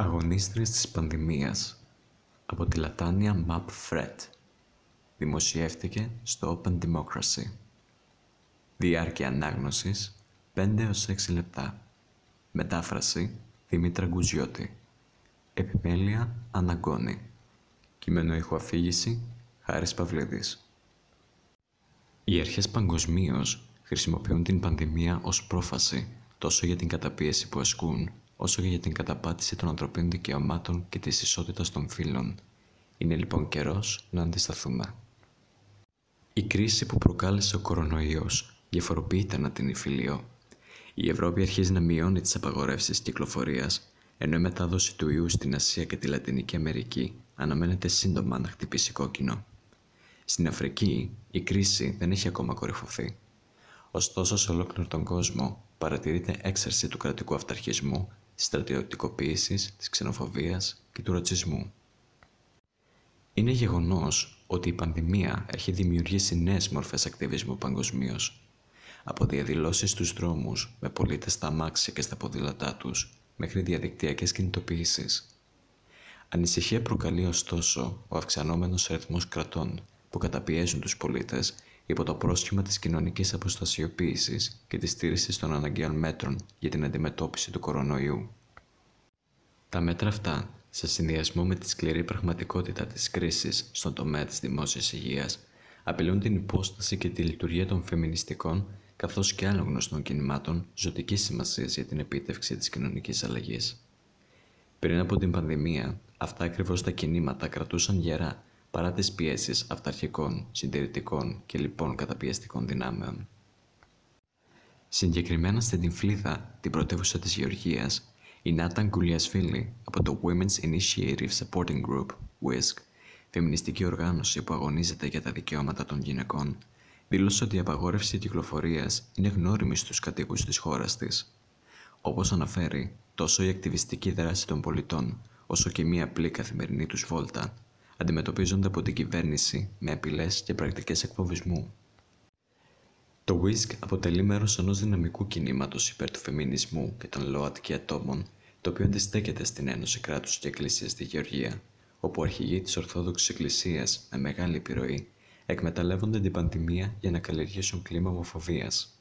Αγωνίστριες της πανδημίας. Από τη Λατάνια Map Fred δημοσιεύτηκε στο Open Democracy. Διάρκεια ανάγνωσης 5 6 λεπτά. Μετάφραση Δημήτρα Γκουζιώτη. Επιμέλεια Αναγκώνη. Κείμενο ηχοαφήγηση Χάρης Παυλίδης. Οι αρχές παγκοσμίως χρησιμοποιούν την πανδημία ως πρόφαση τόσο για την καταπίεση που ασκούν όσο και για την καταπάτηση των ανθρωπίνων δικαιωμάτων και της ισότητας των φύλων. Είναι λοιπόν καιρός να αντισταθούμε. Η κρίση που προκάλεσε ο κορονοϊός διαφοροποιείται ανά την υφηλιό. Η Ευρώπη αρχίζει να μειώνει τις απαγορεύσεις κυκλοφορίας, ενώ η μετάδοση του ιού στην Ασία και τη Λατινική Αμερική αναμένεται σύντομα να χτυπήσει κόκκινο. Στην Αφρική η κρίση δεν έχει ακόμα κορυφωθεί. Ωστόσο σε ολόκληρο τον κόσμο παρατηρείται έξαρση του κρατικού αυταρχισμού της στρατιωτικοποίησης, της ξενοφοβίας και του ρατσισμού. Είναι γεγονός ότι η πανδημία έχει δημιουργήσει νέες μορφές ακτιβισμού παγκοσμίως. Από διαδηλώσεις στους δρόμους με πολίτες στα αμάξια και στα ποδήλατά τους μέχρι διαδικτυακές κινητοποιήσεις. Ανησυχία προκαλεί ωστόσο ο αυξανόμενος αριθμός κρατών που καταπιέζουν τους πολίτες υπό το πρόσχημα της κοινωνικής αποστασιοποίησης και της στήρησης των αναγκαίων μέτρων για την αντιμετώπιση του κορονοϊού. Τα μέτρα αυτά, σε συνδυασμό με τη σκληρή πραγματικότητα της κρίσης στον τομέα της δημόσιας υγείας, απειλούν την υπόσταση και τη λειτουργία των φεμινιστικών καθώς και άλλων γνωστών κινημάτων ζωτικής σημασίας για την επίτευξη της κοινωνικής αλλαγής. Πριν από την πανδημία, αυτά ακριβώς τα κινήματα κρατούσαν γερά παρά τις πιέσεις αυταρχικών, συντηρητικών και λοιπόν καταπιεστικών δυνάμεων. Συγκεκριμένα στην Τυμφλίδα, την πρωτεύουσα της Γεωργίας, η Νάτα Γκουλιασφίλη από το Women's Initiative Supporting Group, WISC, φεμινιστική οργάνωση που αγωνίζεται για τα δικαιώματα των γυναικών, δήλωσε ότι η απαγόρευση κυκλοφορίας είναι γνώριμη στους κατοίκους της χώρας της. Όπως αναφέρει, τόσο η ακτιβιστική δράση των πολιτών, όσο και μία απλή καθημερινή τους βόλτα, αντιμετωπίζονται από την κυβέρνηση με απειλές και πρακτικές εκφοβισμού. Το WISC αποτελεί μέρος ενός δυναμικού κινήματος υπέρ του φεμινισμού και των ΛΟΑΤΚΙ ατόμων, το οποίο αντιστέκεται στην Ένωση Κράτους και Εκκλησίας στη Γεωργία, όπου αρχηγοί της Ορθόδοξης Εκκλησίας με μεγάλη επιρροή εκμεταλλεύονται την πανδημία για να καλλιεργήσουν κλίμα ομοφοβίας.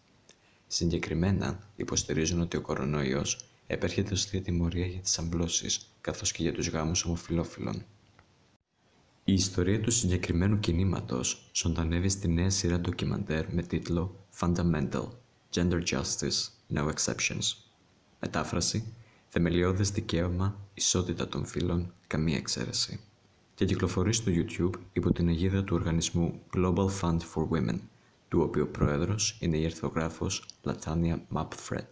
Συγκεκριμένα, υποστηρίζουν ότι ο κορονοϊός επέρχεται ως διατιμωρία για τις αμπλώσει καθώς και για τους γάμους ομοφυλόφιλων. Η ιστορία του συγκεκριμένου κινήματος ζωντανεύει στη νέα σειρά ντοκιμαντέρ με τίτλο Fundamental – Gender Justice – No Exceptions. Μετάφραση Θεμελιώδες δικαίωμα, ισότητα των φύλων, καμία εξαίρεση. Και κυκλοφορεί στο YouTube υπό την αιγίδα του οργανισμού Global Fund for Women, του οποίου πρόεδρος είναι η ερθογράφος Latania Mapfred.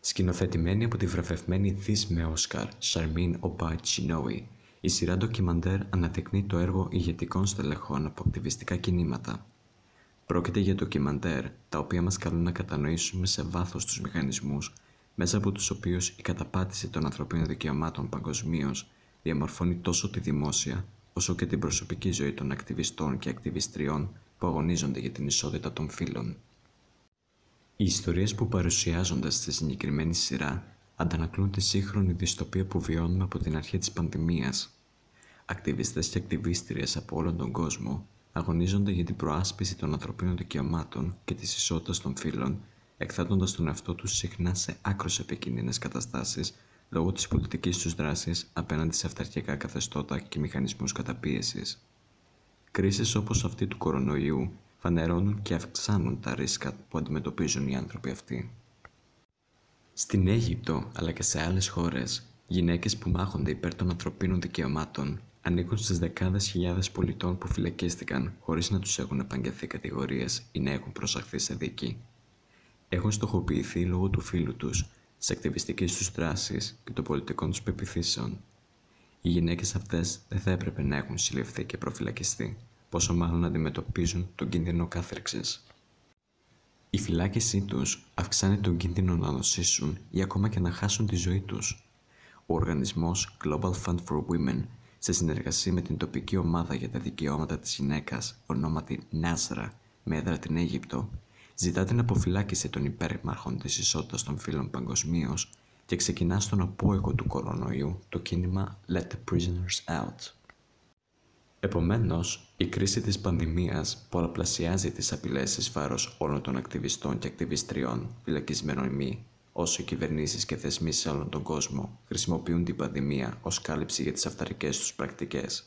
Σκηνοθετημένη από τη βραβευμένη δις με Όσκαρ Σαρμίν Chinoe, η σειρά ντοκιμαντέρ αναδεικνύει το έργο ηγετικών στελεχών από ακτιβιστικά κινήματα. Πρόκειται για ντοκιμαντέρ τα οποία μας καλούν να κατανοήσουμε σε βάθος τους μηχανισμούς μέσα από τους οποίους η καταπάτηση των ανθρωπίνων δικαιωμάτων παγκοσμίως διαμορφώνει τόσο τη δημόσια όσο και την προσωπική ζωή των ακτιβιστών και ακτιβιστριών που αγωνίζονται για την ισότητα των φύλων. Οι ιστορίες που παρουσιάζονται στη συγκεκριμένη σειρά αντανακλούν τη σύγχρονη δυστοπία που βιώνουμε από την αρχή της πανδημίας. Ακτιβιστές και ακτιβίστριες από όλον τον κόσμο αγωνίζονται για την προάσπιση των ανθρωπίνων δικαιωμάτων και της ισότητας των φύλων, εκθέτοντας τον εαυτό τους συχνά σε άκρως επικίνδυνες καταστάσεις λόγω της πολιτικής τους δράσης απέναντι σε αυταρχικά καθεστώτα και μηχανισμούς καταπίεσης. Κρίσεις όπως αυτή του κορονοϊού φανερώνουν και αυξάνουν τα ρίσκα που αντιμετωπίζουν οι άνθρωποι αυτοί. Στην Αίγυπτο αλλά και σε άλλες χώρες, γυναίκες που μάχονται υπέρ των ανθρωπίνων δικαιωμάτων ανήκουν στις δεκάδες χιλιάδες πολιτών που φυλακίστηκαν χωρίς να τους έχουν επαγγελθεί κατηγορίες ή να έχουν προσαχθεί σε δίκη. Έχουν στοχοποιηθεί λόγω του φίλου τους, της ακτιβιστικής τους δράσης και των πολιτικών τους πεπιθήσεων. Οι γυναίκες αυτές δεν θα έπρεπε να έχουν συλληφθεί και προφυλακιστεί, πόσο μάλλον να αντιμετωπίζουν τον κίνδυνο κάθριξης. Η φυλάκισή τους αυξάνει τον κίνδυνο να νοσήσουν ή ακόμα και να χάσουν τη ζωή τους. Ο οργανισμός Global Fund for Women, σε συνεργασία με την τοπική ομάδα για τα δικαιώματα της γυναίκας, ονόματι Νάσρα, με έδρα την Αίγυπτο, ζητά την αποφυλάκηση των υπέρμαρχων της ισότητας των φύλων παγκοσμίως, και ξεκινά στον απόϊχο του κορονοϊού το κίνημα Let the Prisoners Out. Επομένως, η κρίση της πανδημίας πολλαπλασιάζει τις απειλές εις βάρος όλων των ακτιβιστών και ακτιβιστριών, φυλακισμένων μη, όσο οι κυβερνήσεις και θεσμοί σε όλον τον κόσμο χρησιμοποιούν την πανδημία ως κάλυψη για τις αυταρικές τους πρακτικές.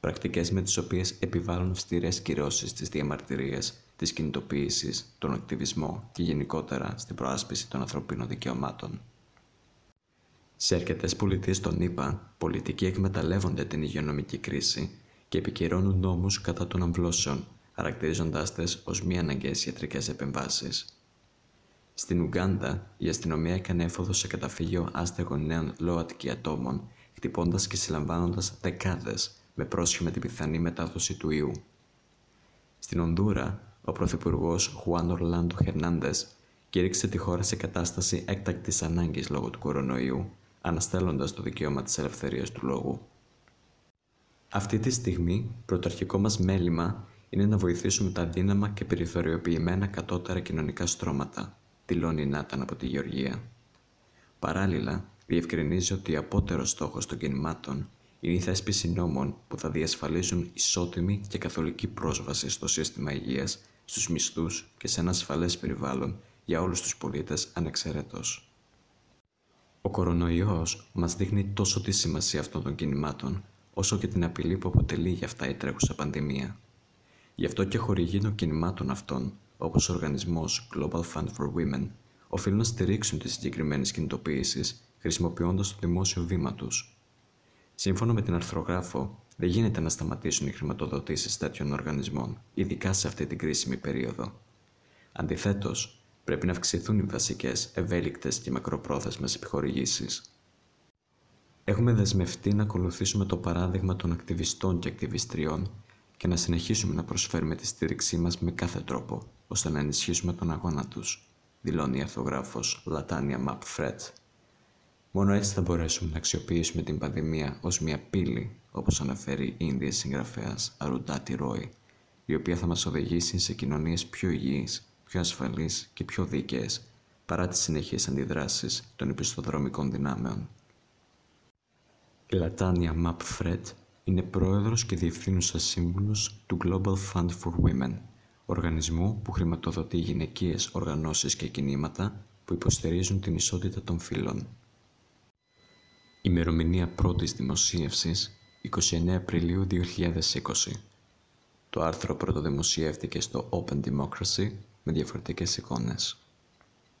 Πρακτικές με τις οποίες επιβάλλουν αυστηρές κυρώσεις στις διαμαρτυρίες, της κινητοποίησης, τον ακτιβισμό και γενικότερα στην προάσπιση των ανθρωπίνων δικαιωμάτων. Σε αρκετές πολιτείες των ΗΠΑ, πολιτικοί εκμεταλλεύονται την υγειονομική κρίση και επικυρώνουν νόμους κατά των αμβλώσεων, χαρακτηρίζοντάς τες ως μη αναγκαίες ιατρικές επεμβάσεις. Στην Ουγκάντα, η αστυνομία έκανε έφοδο σε καταφύγιο άστεγων νέων ΛΟΑΤΚΙ ατόμων, χτυπώντας και συλλαμβάνοντας δεκάδες με πρόσχημα την πιθανή μετάδοση του ιού. Στην Ονδούρα, ο Πρωθυπουργός Χουάν Ορλάντο Χερνάντες κήρυξε τη χώρα σε κατάσταση έκτακτης ανάγκης λόγω του κορονοϊού, αναστέλλοντας το δικαίωμα της ελευθερίας του λόγου. Αυτή τη στιγμή, πρωταρχικό μας μέλημα είναι να βοηθήσουμε τα δύναμα και περιθωριοποιημένα κατώτερα κοινωνικά στρώματα, δηλώνει η Νάταν από τη Γεωργία. Παράλληλα, διευκρινίζει ότι απότερο στόχος των κινημάτων είναι η θέσπιση νόμων που θα διασφαλίζουν ισότιμη και καθολική πρόσβαση στο σύστημα υγείας, στους μισθούς και σε ένα ασφαλές περιβάλλον για όλους τους πολίτες ανεξαιρέτως. Ο κορονοϊός μας δείχνει τόσο τη σημασία αυτών των κινημάτων, όσο και την απειλή που αποτελεί για αυτά η τρέχουσα πανδημία. Γι' αυτό και χορηγοί των κινημάτων αυτών, όπως ο οργανισμός Global Fund for Women, οφείλουν να στηρίξουν τις συγκεκριμένες κινητοποίησεις χρησιμοποιώντας το δημόσιο βήμα τους. Σύμφωνα με την αρθρογράφο, δεν γίνεται να σταματήσουν οι χρηματοδοτήσεις τέτοιων οργανισμών, ειδικά σε αυτή την κρίσιμη περίοδο. Αντιθέτως, πρέπει να αυξηθούν οι βασικές, ευέλικτες και μακροπρόθεσμες επιχορηγήσεις. Έχουμε δεσμευτεί να ακολουθήσουμε το παράδειγμα των ακτιβιστών και ακτιβιστριών και να συνεχίσουμε να προσφέρουμε τη στήριξή μας με κάθε τρόπο, ώστε να ενισχύσουμε τον αγώνα τους, δηλώνει η αρθογράφος Λατάνια Μαπ Φρέτ. Μόνο έτσι θα μπορέσουμε να αξιοποιήσουμε την πανδημία ως μια πύλη, όπως αναφέρει η Ίνδια συγγραφέας Αρουντάτη Ρόι, η οποία θα μας οδηγήσει σε κοινωνίες πιο υγιείς, πιο ασφαλείς και πιο δίκαιες, παρά τις συνεχείς αντιδράσεις των επιστοδρομικών δυνάμεων. Η Λατάνια Μαπ Φρέτ είναι πρόεδρος και διευθύνουσα σύμβουλος του Global Fund for Women, οργανισμού που χρηματοδοτεί γυναικείες οργανώσεις και κινήματα που υποστηρίζουν την ισότητα των φύλων. Ημερομηνία πρώτης δημοσίευσης 29 Απριλίου 2020. Το άρθρο πρωτοδημοσιεύτηκε στο Open Democracy με διαφορετικές εικόνες.